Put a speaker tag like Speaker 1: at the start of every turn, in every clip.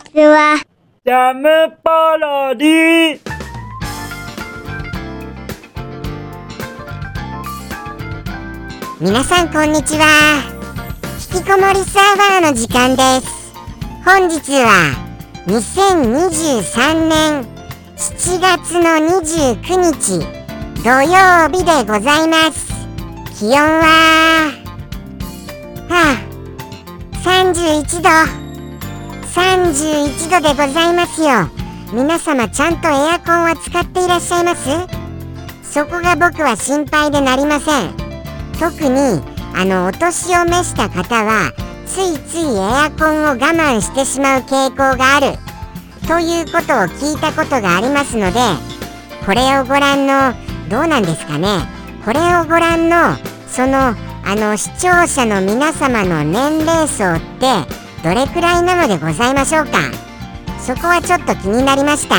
Speaker 1: ちは。
Speaker 2: ジャムパロディ。
Speaker 3: 皆さんこんにちは。引きこもりサーバーの時間です。本日は2023年7月の29日土曜日でございます。気温ははあ31度31度でございますよ。皆様ちゃんとエアコンは使っていらっしゃいます？そこが僕は心配でなりません。特にあのお年を召した方はついついエアコンを我慢してしまう傾向がある。ということを聞いたことがありますのでこれをご覧のどうなんですかね？これをご覧のそのあの視聴者の皆様の年齢層ってどれくらいなのでございましょうか？そこはちょっと気になりました。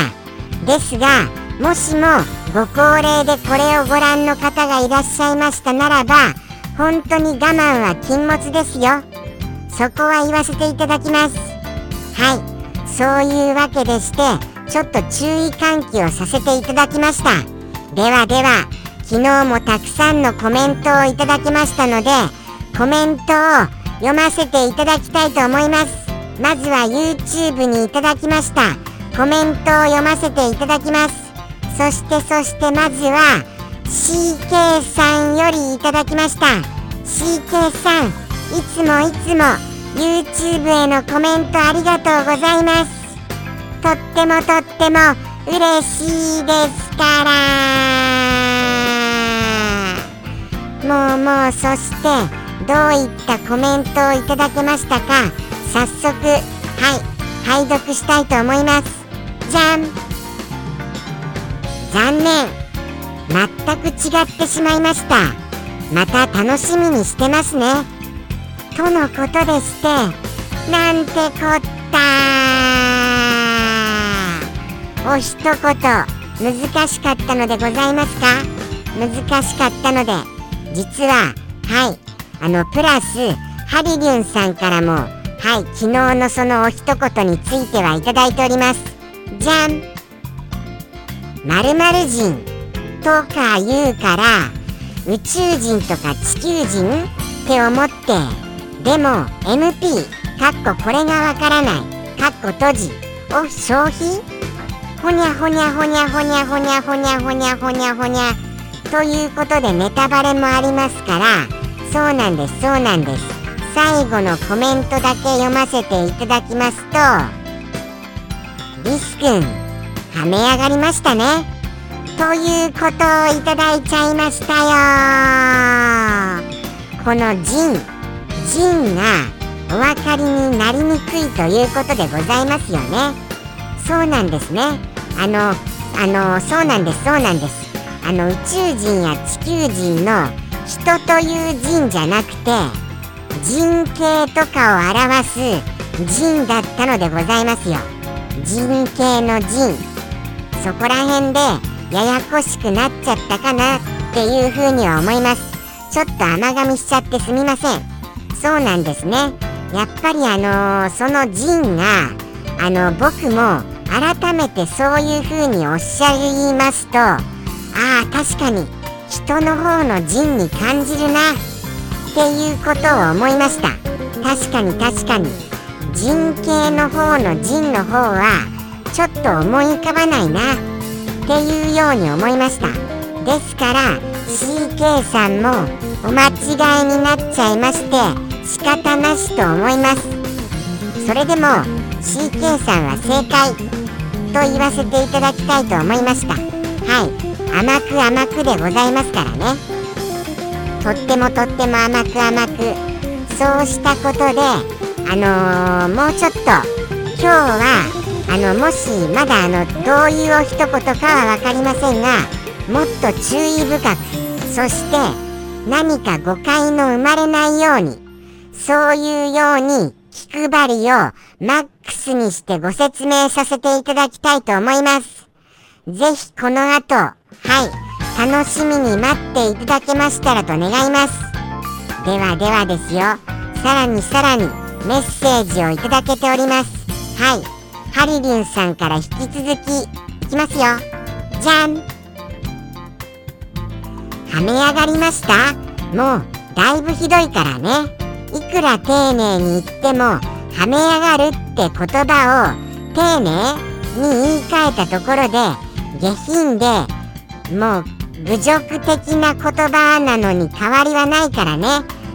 Speaker 3: ですがもしもご高齢でこれをご覧の方がいらっしゃいましたならば本当に我慢は禁物ですよ。そこは言わせていただきます。はい。そういうわけでしてちょっと注意喚起をさせていただきました。ではでは昨日もたくさんのコメントをいただきましたのでコメントを読ませていただきたいと思います。まずは YouTube にいただきました。コメントを読ませていただきます。そしてそしてまずは CK さんよりいただきました。CK さんいつもいつも YouTube へのコメントありがとうございます。とってもとっても嬉しいですから。もうもうそしてどういったコメントをいただけましたか？早速はい拝読したいと思います。じゃん。残念。全く違ってしまいました。また楽しみにしてますね。とのことでしてなんてこったお一言難しかったのでございますか？難しかったので実ははい。あのプラスハリリュンさんからもはい昨日のそのお一言についてはいただいております。じゃん。〇〇人とか言うから宇宙人とか地球人って思ってでも MP かっここれがわからないかっこ閉じを消費？ほにゃほにゃほにゃほにゃほにゃほにゃほにゃほにゃほにゃということでネタバレもありますからそうなんですそうなんです。最後のコメントだけ読ませていただきますとリスくんはめ上がりましたね。ということをいただいちゃいましたよ。このジンジンがお分かりになりにくいということでございますよね。そうなんですね。あのあのそうなんですそうなんです。あの宇宙人や地球人の人という人じゃなくて人形とかを表す人だったのでございますよ。人形の人そこら辺でややこしくなっちゃったかなっていうふうには思います。ちょっと甘噛みしちゃってすみません。そうなんですね。やっぱりあのー、その人があの僕も改めてそういうふうにおっしゃいますとああ確かに。人の方の人に感じるな。っていうことを思いました。確かに確かに。人形の方の人の方はちょっと思い浮かばないな。っていうように思いました。ですから CK さんもお間違いになっちゃいまして仕方なしと思います。それでも CK さんは正解と言わせていただきたいと思いました。はい。甘く甘くでございますからねとってもとっても甘く甘くそうしたことであのー、もうちょっと今日はあのもしまだあのどういう一言かは分かりませんがもっと注意深くそして何か誤解の生まれないようにそういうように気配りをマックスにしてご説明させていただきたいと思います。ぜひこの後、はい、楽しみに待っていただけましたらと願います。ではではですよ、さらにさらにメッセージをいただけております。はい、ハリリンさんから引き続きいきますよ。じゃん。はめ上がりました？もうだいぶひどいからね。いくら丁寧に言ってもはめ上がるって言葉を丁寧に言い換えたところで下品でもう侮辱的な言葉なのに変わりはないからね。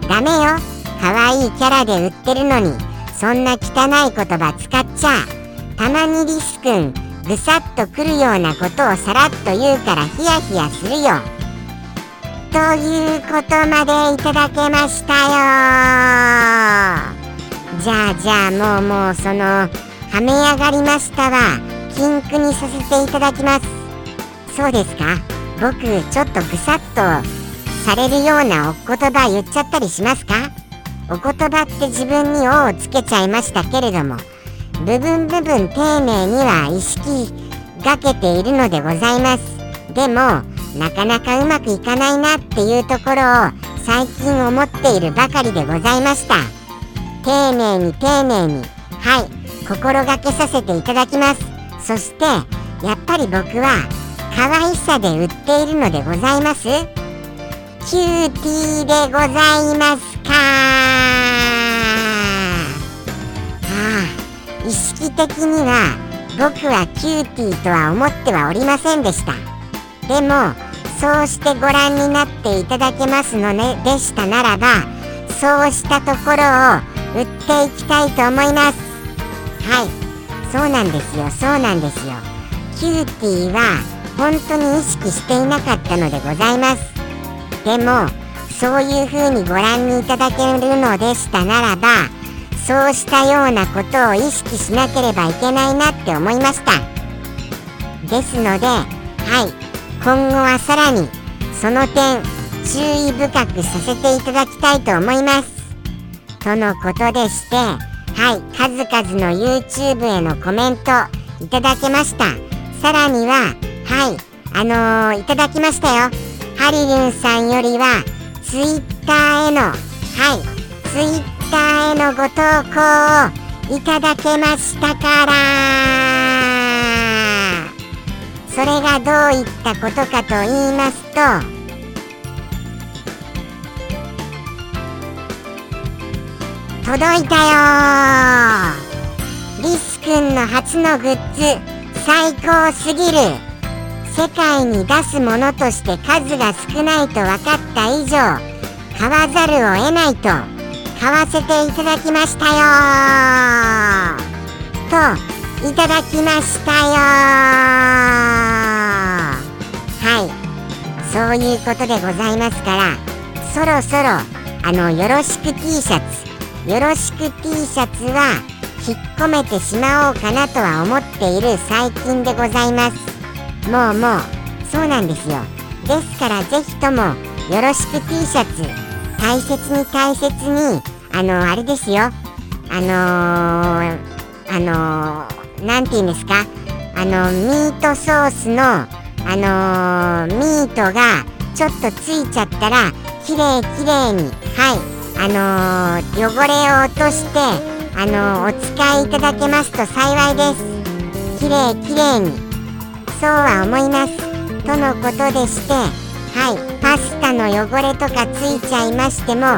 Speaker 3: ダメよ。可愛いキャラで売ってるのに。そんな汚い言葉使っちゃ。たまにリスくんぐさっとくるようなことをさらっと言うからヒヤヒヤするよ。ということまでいただけましたよ。じゃあじゃあもうもうそのはめ上がりましたは禁句にさせていただきます。そうですか。僕ちょっとぐさっとされるようなお言葉言っちゃったりしますか？お言葉って自分に「お」をつけちゃいましたけれども部分部分丁寧には意識がけているのでございます。でもなかなかうまくいかないなっていうところを最近思っているばかりでございました。丁寧に丁寧にはい心がけさせていただきます。そしてやっぱり僕は可愛さで売っているのでございます。キューティーでございますか。ああ意識的には僕はキューティーとは思ってはおりませんでした。でもそうしてご覧になっていただけますのねでしたならばそうしたところを売っていきたいと思います。はい。そうなんですよ。そうなんですよ。キューティーは本当に意識していなかったのでございます。でもそういう風にご覧にいただけるのでしたならばそうしたようなことを意識しなければいけないなって思いました。ですのではい今後はさらにその点注意深くさせていただきたいと思います。とのことでしてはい数々の YouTube へのコメントいただけました。さらにははい。あのー、いただきましたよ。ハリリンさんよりはツイッターへのはい。ツイッターへのご投稿をいただけましたから。それがどういったことかと言いますと届いたよリスくんの初のグッズ最高すぎる。世界に出すものとして数が少ないと分かった以上買わざるを得ないと買わせていただきましたよといただきましたよはい。そういうことでございますからそろそろあのよろしく T シャツ。よろしく T シャツは引っ込めてしまおうかなとは思っている最近でございます。もうもうそうなんですよ。ですからぜひともよろしく T シャツ。大切に大切にあのあれですよ。あのー、あのー、なんて言うんですか？あのミートソースのあのー、ミートがちょっとついちゃったらきれいきれいにはい。あのー、汚れを落としてあのー、お使いいただけますと幸いです。きれいきれいに。そうは思います。とのことでしてはいパスタの汚れとかついちゃいましても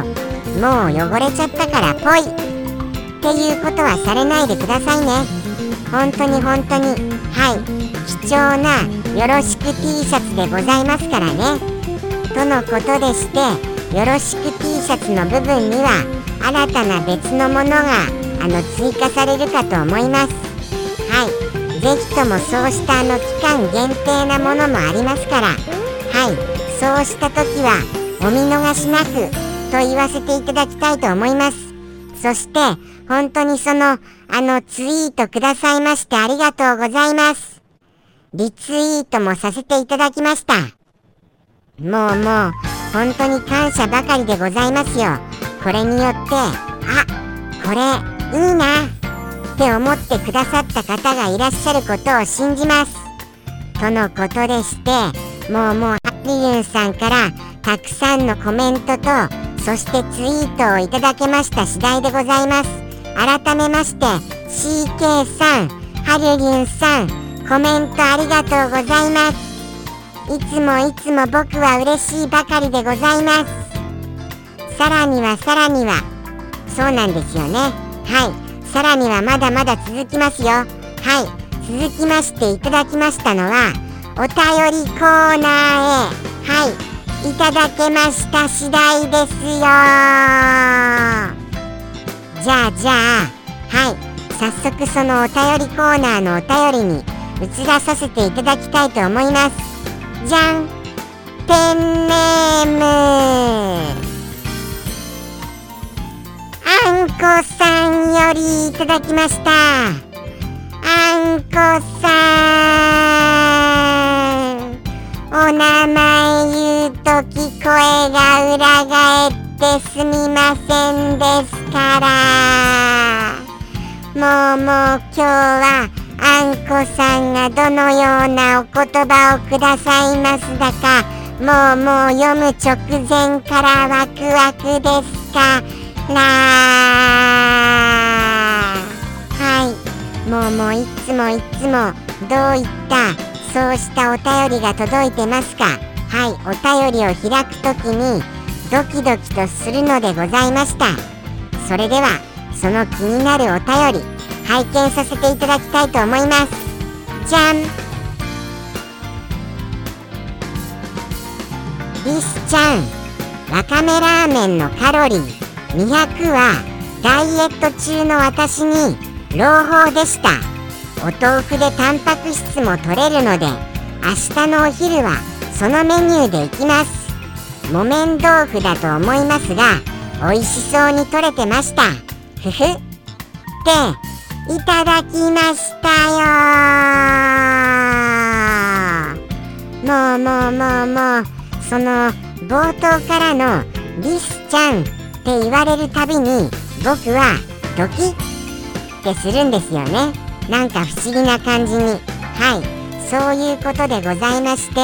Speaker 3: もう汚れちゃったからぽい。っていうことはされないでくださいね。本当に本当にはい貴重なよろしく T シャツでございますからね。とのことでしてよろしく T シャツの部分には新たな別のものがあの追加されるかと思います。はい。ぜひともそうしたあの期間限定なものもありますから。はい。そうした時はお見逃しなくと言わせていただきたいと思います。そして本当にそのあのツイートくださいましてありがとうございます。リツイートもさせていただきました。もうもう本当に感謝ばかりでございますよ。これによってあこれいいな。って思ってくださった方がいらっしゃることを信じます。とのことでしてもうもうハッリユンさんからたくさんのコメントとそしてツイートをいただけました次第でございます。改めまして CK さんハハリュリュンさんコメントありがとうございます。いつもいつも僕は嬉しいばかりでございます。さらにはさらにはそうなんですよね。はい。さらにはまだまだ続きますよ。はい。続きましていただきましたのはお便りコーナーへ。はい。いただけました次第ですよ。じゃあじゃあはい。早速そのお便りコーナーのお便りに移らさせていただきたいと思います。じゃん。ペンネーム。こさんよりいただきました。あんこさん。お名前言うとき声が裏返ってすみませんですから。もうもう今日はあんこさんがどのようなお言葉をくださいますだか。もうもう読む直前からワクワクですか。はい。もうもういつもいつもどういったそうしたお便りが届いてますか？はい。お便りを開くときにドキドキとするのでございました。それではその気になるお便り拝見させていただきたいと思います。じゃん。リスちゃん。わかめラーメンのカロリー。200はダイエット中の私に朗報でした。お豆腐でタンパク質も取れるので明日のお昼はそのメニューでいきます。木綿豆腐だと思いますが美味しそうに取れてました。ふふ。っていただきましたよもうもうもうもうその冒頭からのリスちゃん。って言われるたびに僕はドキッってするんですよね。なんか不思議な感じに。はい。そういうことでございまして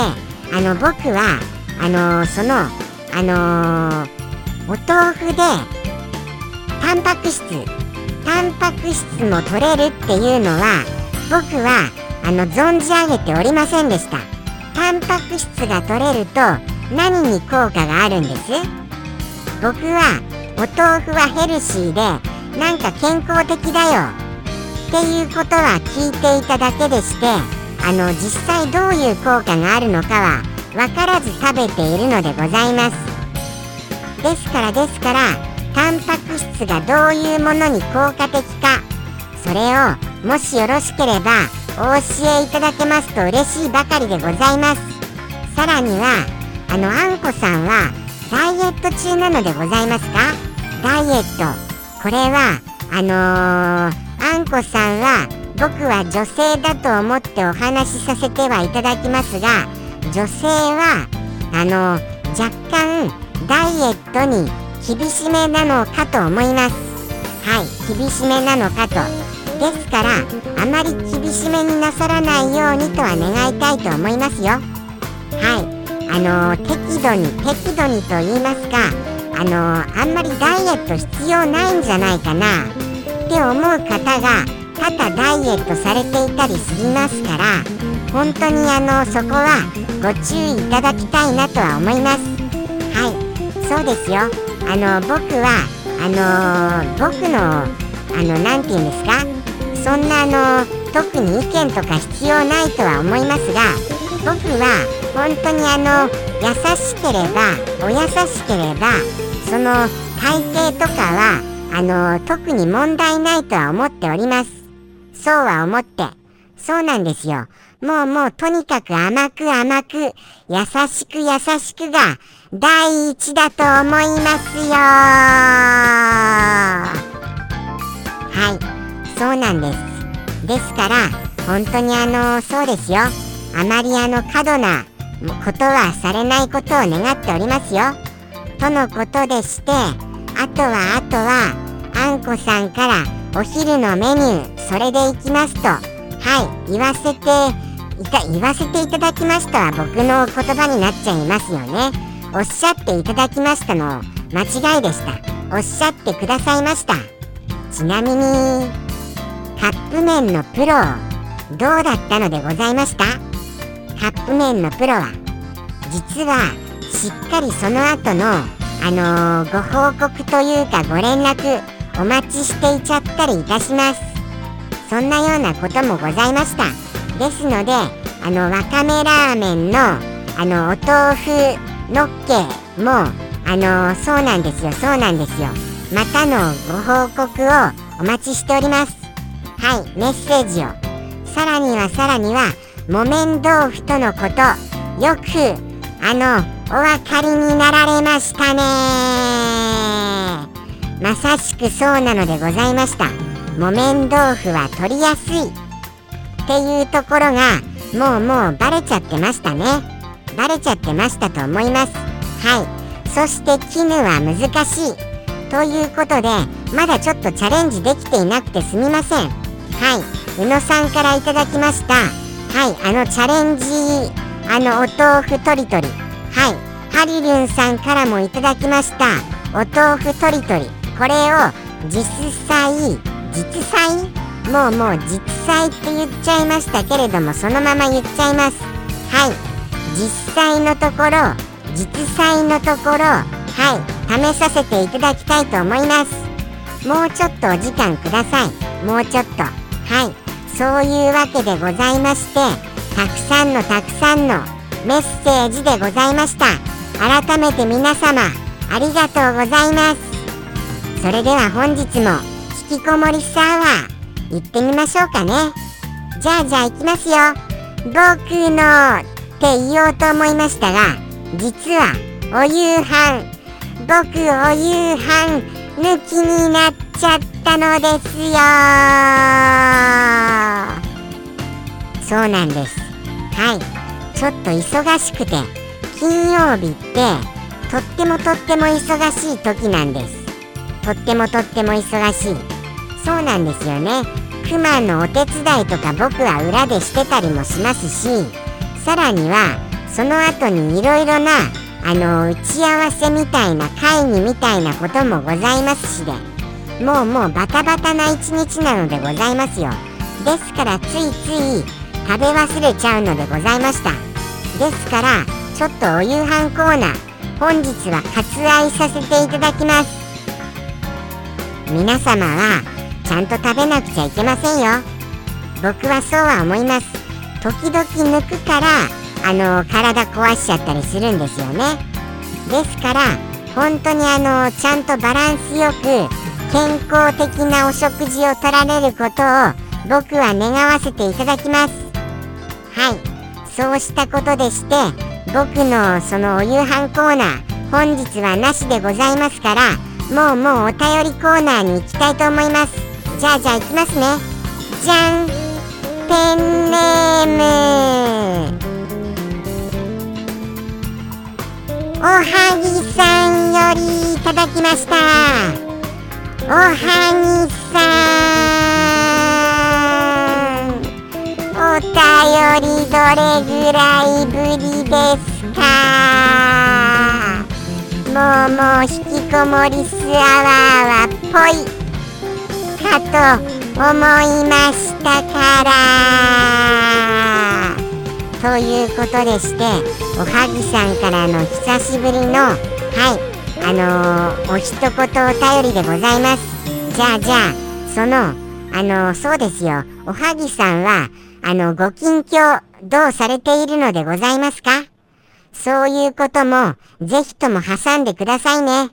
Speaker 3: あの僕はあのー、そのあのー、お豆腐でタンパク質タンパク質も取れるっていうのは僕はあの存じ上げておりませんでした。タンパク質が取れると何に効果があるんです？僕はお豆腐はヘルシーでなんか健康的だよ。っていうことは聞いていただけでしてあの実際どういう効果があるのかは分からず食べているのでございます。ですからですからタンパク質がどういうものに効果的かそれをもしよろしければお教えいただけますと嬉しいばかりでございます。さらにはあのあんこさんはダイエット中なのでございますか？ダイエット。これはあのー、あんこさんは僕は女性だと思ってお話しさせてはいただきますが女性はあのー、若干ダイエットに厳しめなのかと思います。はい厳しめなのかと。ですからあまり厳しめになさらないようにとは願いたいと思いますよ。はい。あのー、適度に適度にと言いますかあのー、あんまりダイエット必要ないんじゃないかなって思う方が多々ダイエットされていたりすりますから本当にあのそこはご注意いただきたいなとは思います。はい。そうですよ。あの僕はあの僕のあの何て言うんですかそんなあの特に意見とか必要ないとは思いますが僕は本当にあの優しければお優しければその体型とかはあの特に問題ないとは思っております。そうは思って。そうなんですよ。もうもうとにかく甘く甘く優しく優しくが第一だと思いますよ。はい。そうなんです。ですから本当にあのそうですよ。あまりあの過度なことはされないことを願っておりますよ。とのことでしてあとはあとはあんこさんからお昼のメニューそれでいきますと。はい言わせていた言わせていただきましたは僕の言葉になっちゃいますよね。おっしゃっていただきましたの間違いでした。おっしゃってくださいました。ちなみにカップ麺のプロどうだったのでございました？カップ麺のプロは実はしっかりその後のあのー、ご報告というかご連絡お待ちしていちゃったりいたします。そんなようなこともございました。ですのであのわかめラーメンのあのお豆腐のっけもあのそうなんですよそうなんですよ。またのご報告をお待ちしております。はいメッセージを。さらにはさらには木綿豆腐とのこと。よくあのお分かりになられましたね。まさしくそうなのでございました。木綿豆腐は取りやすいっていうところがもうもうバレちゃってましたね。バレちゃってましたと思います。はい。そして絹は難しい。ということでまだちょっとチャレンジできていなくてすみません。はい。宇野さんからいただきました。はいあのチャレンジあのお豆腐とりとり。はい。ハリリュンさんからもいただきました。お豆腐とりとり。これを実際実際？もうもう実際って言っちゃいましたけれどもそのまま言っちゃいます。はい。実際のところ実際のところはい。試させていただきたいと思います。もうちょっとお時間ください。もうちょっと。はい。そういうわけでございましてたくさんのたくさんのメッセージでございました。改めて皆様ありがとうございます。それでは本日も引きこもりサワー行ってみましょうかね。じゃあじゃあ行きますよ。僕のって言おうと思いましたが実はお夕飯僕お夕飯抜きになっちゃったたのですよそうなんです。はい。ちょっと忙しくて金曜日ってとってもとっても忙しい時なんです。とってもとっても忙しい。そうなんですよね。クマのお手伝いとか僕は裏でしてたりもしますしさらにはその後にいろいろなあの打ち合わせみたいな会議みたいなこともございますしでもうもうバタバタな一日なのでございますよ。ですからついつい食べ忘れちゃうのでございました。ですからちょっとお夕飯コーナー本日は割愛させていただきます。皆様はちゃんと食べなくちゃいけませんよ。僕はそうは思います。時々抜くからあの体壊しちゃったりするんですよね。ですから本当にあのちゃんとバランスよく健康的なお食事をとられることを僕は願わせていただきます。はい。そうしたことでして僕のそのお夕飯コーナー本日はなしでございますからもうもうお便りコーナーに行きたいと思います。じゃあじゃあ行きますね。じゃん。ペンネーム。おはぎさんよりいただきました。おはぎさんお便りどれぐらいぶりですか?もうもう引きこもりスアワーはぽい。かと思いましたから。ということでしておはぎさんからの久しぶりのはい。あのー、お一言お便りでございます。じゃあじゃあそのあのー、そうですよ。おはぎさんはあのご近況どうされているのでございますか？そういうこともぜひとも挟んでくださいね。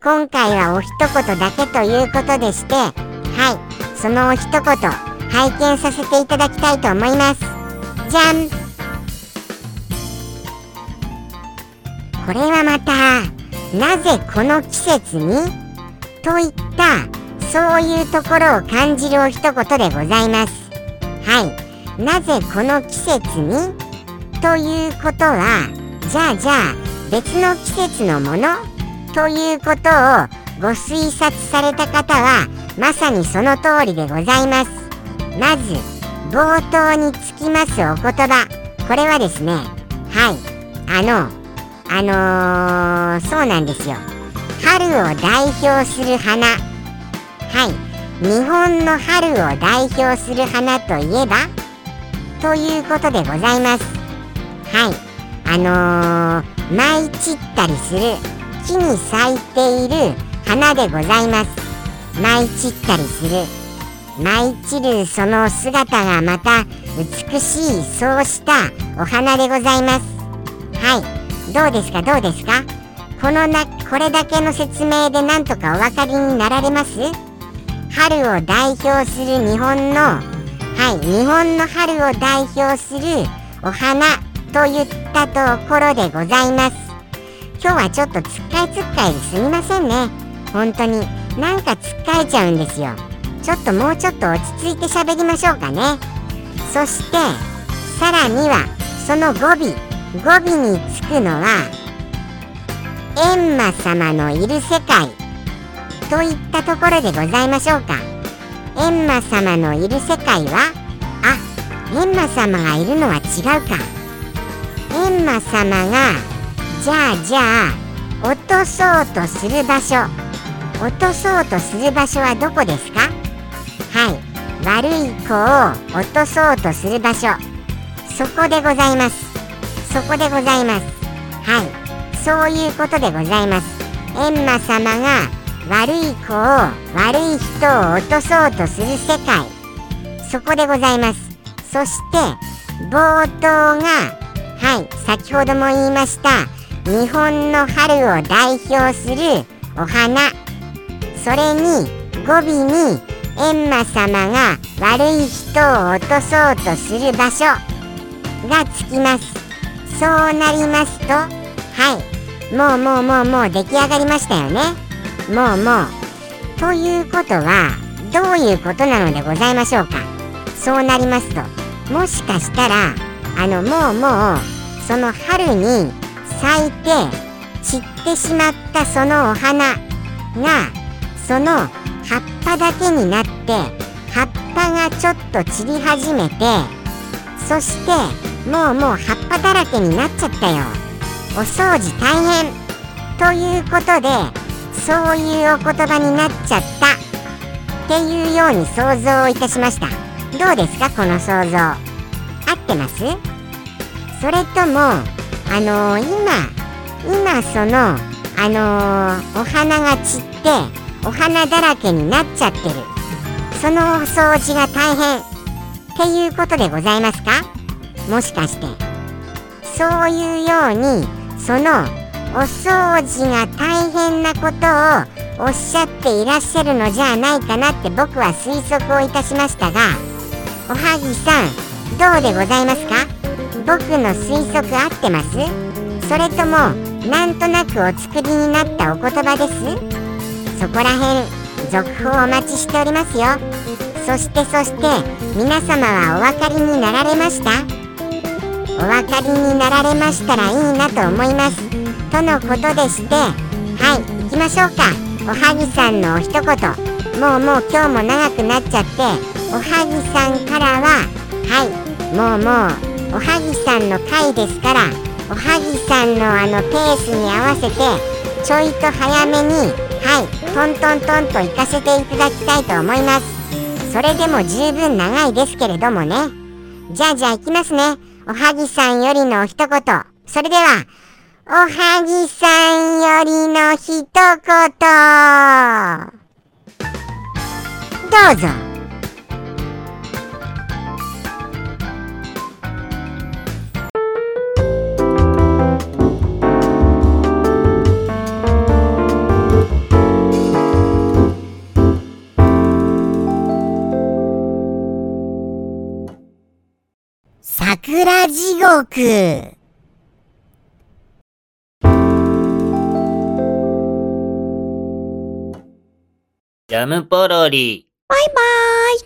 Speaker 3: 今回はお一言だけということでしてはい。そのお一言拝見させていただきたいと思います。じゃん。これはまたなぜこの季節に？といったそういうところを感じるお一言でございます。はい。なぜこの季節に？ということはじゃあじゃあ別の季節のもの？ということをご推察された方はまさにその通りでございます。まず冒頭につきますお言葉。これはですねはい。あのあのー、そうなんですよ。春を代表する花。はい。日本の春を代表する花といえば？ということでございます。はい。あのー、舞い散ったりする木に咲いている花でございます。舞い散ったりする。舞い散るその姿がまた美しいそうしたお花でございます。はい。どうですか？どうですか？このなこれだけの説明でなんとかお分かりになられます？春を代表する日本のはい日本の春を代表するお花といったところでございます。今日はちょっとつっかえつっかえですみませんね。本当に。なんかつっかえちゃうんですよ。ちょっともうちょっと落ち着いて喋りましょうかね。そしてさらにはその語尾。語尾につくのは閻魔様のいる世界。といったところでございましょうか。閻魔様のいる世界はあ閻魔様がいるのは違うか。閻魔様がじゃあじゃあ落とそうとする場所。落とそうとする場所はどこですか？はい。悪い子を落とそうとする場所。そこでございます。そこでございます。はい。そういうことでございます。閻魔様が悪い子を悪い人を落とそうとする世界。そこでございますそして冒頭がはい先ほども言いました日本の春を代表するお花。それに語尾に閻魔様が悪い人を落とそうとする場所がつきます。そうなりますとはい。もうもうもうもう出来上がりましたよね。もうもう。ということはどういうことなのでございましょうか。そうなりますともしかしたらあのもうもうその春に咲いて散ってしまったそのお花がその葉っぱだけになって葉っぱがちょっと散り始めてそしてもうもう葉っぱだらけになっちゃったよ。お掃除大変。ということでそういうお言葉になっちゃった。っていうように想像をいたしました。どうですかこの想像。合ってます？それともあのー、今今そのあのー、お花が散ってお花だらけになっちゃってる。そのお掃除が大変。っていうことでございますか？もしかして。そういうようにそのお掃除が大変なことをおっしゃっていらっしゃるのじゃないかなって僕は推測をいたしましたがおはぎさんどうでございますか？僕の推測合ってます？それともなんとなくお作りになったお言葉です？そこら辺続報お待ちしておりますよ。そしてそして皆様はお分かりになられました？お分かりになられましたらいいなと思います。とのことでしてはい行きましょうか。おはぎさんのお一言。もうもう今日も長くなっちゃっておはぎさんからははいもうもうおはぎさんの回ですからおはぎさんのあのペースに合わせてちょいと早めにはいトントントンと行かせていただきたいと思います。それでも十分長いですけれどもね。じゃあじゃあ行きますね。おはぎさんよりの一言。それではおはぎさんよりの一言。どうぞ。桜地獄
Speaker 2: ジャムポロリ。
Speaker 3: バイバーイ。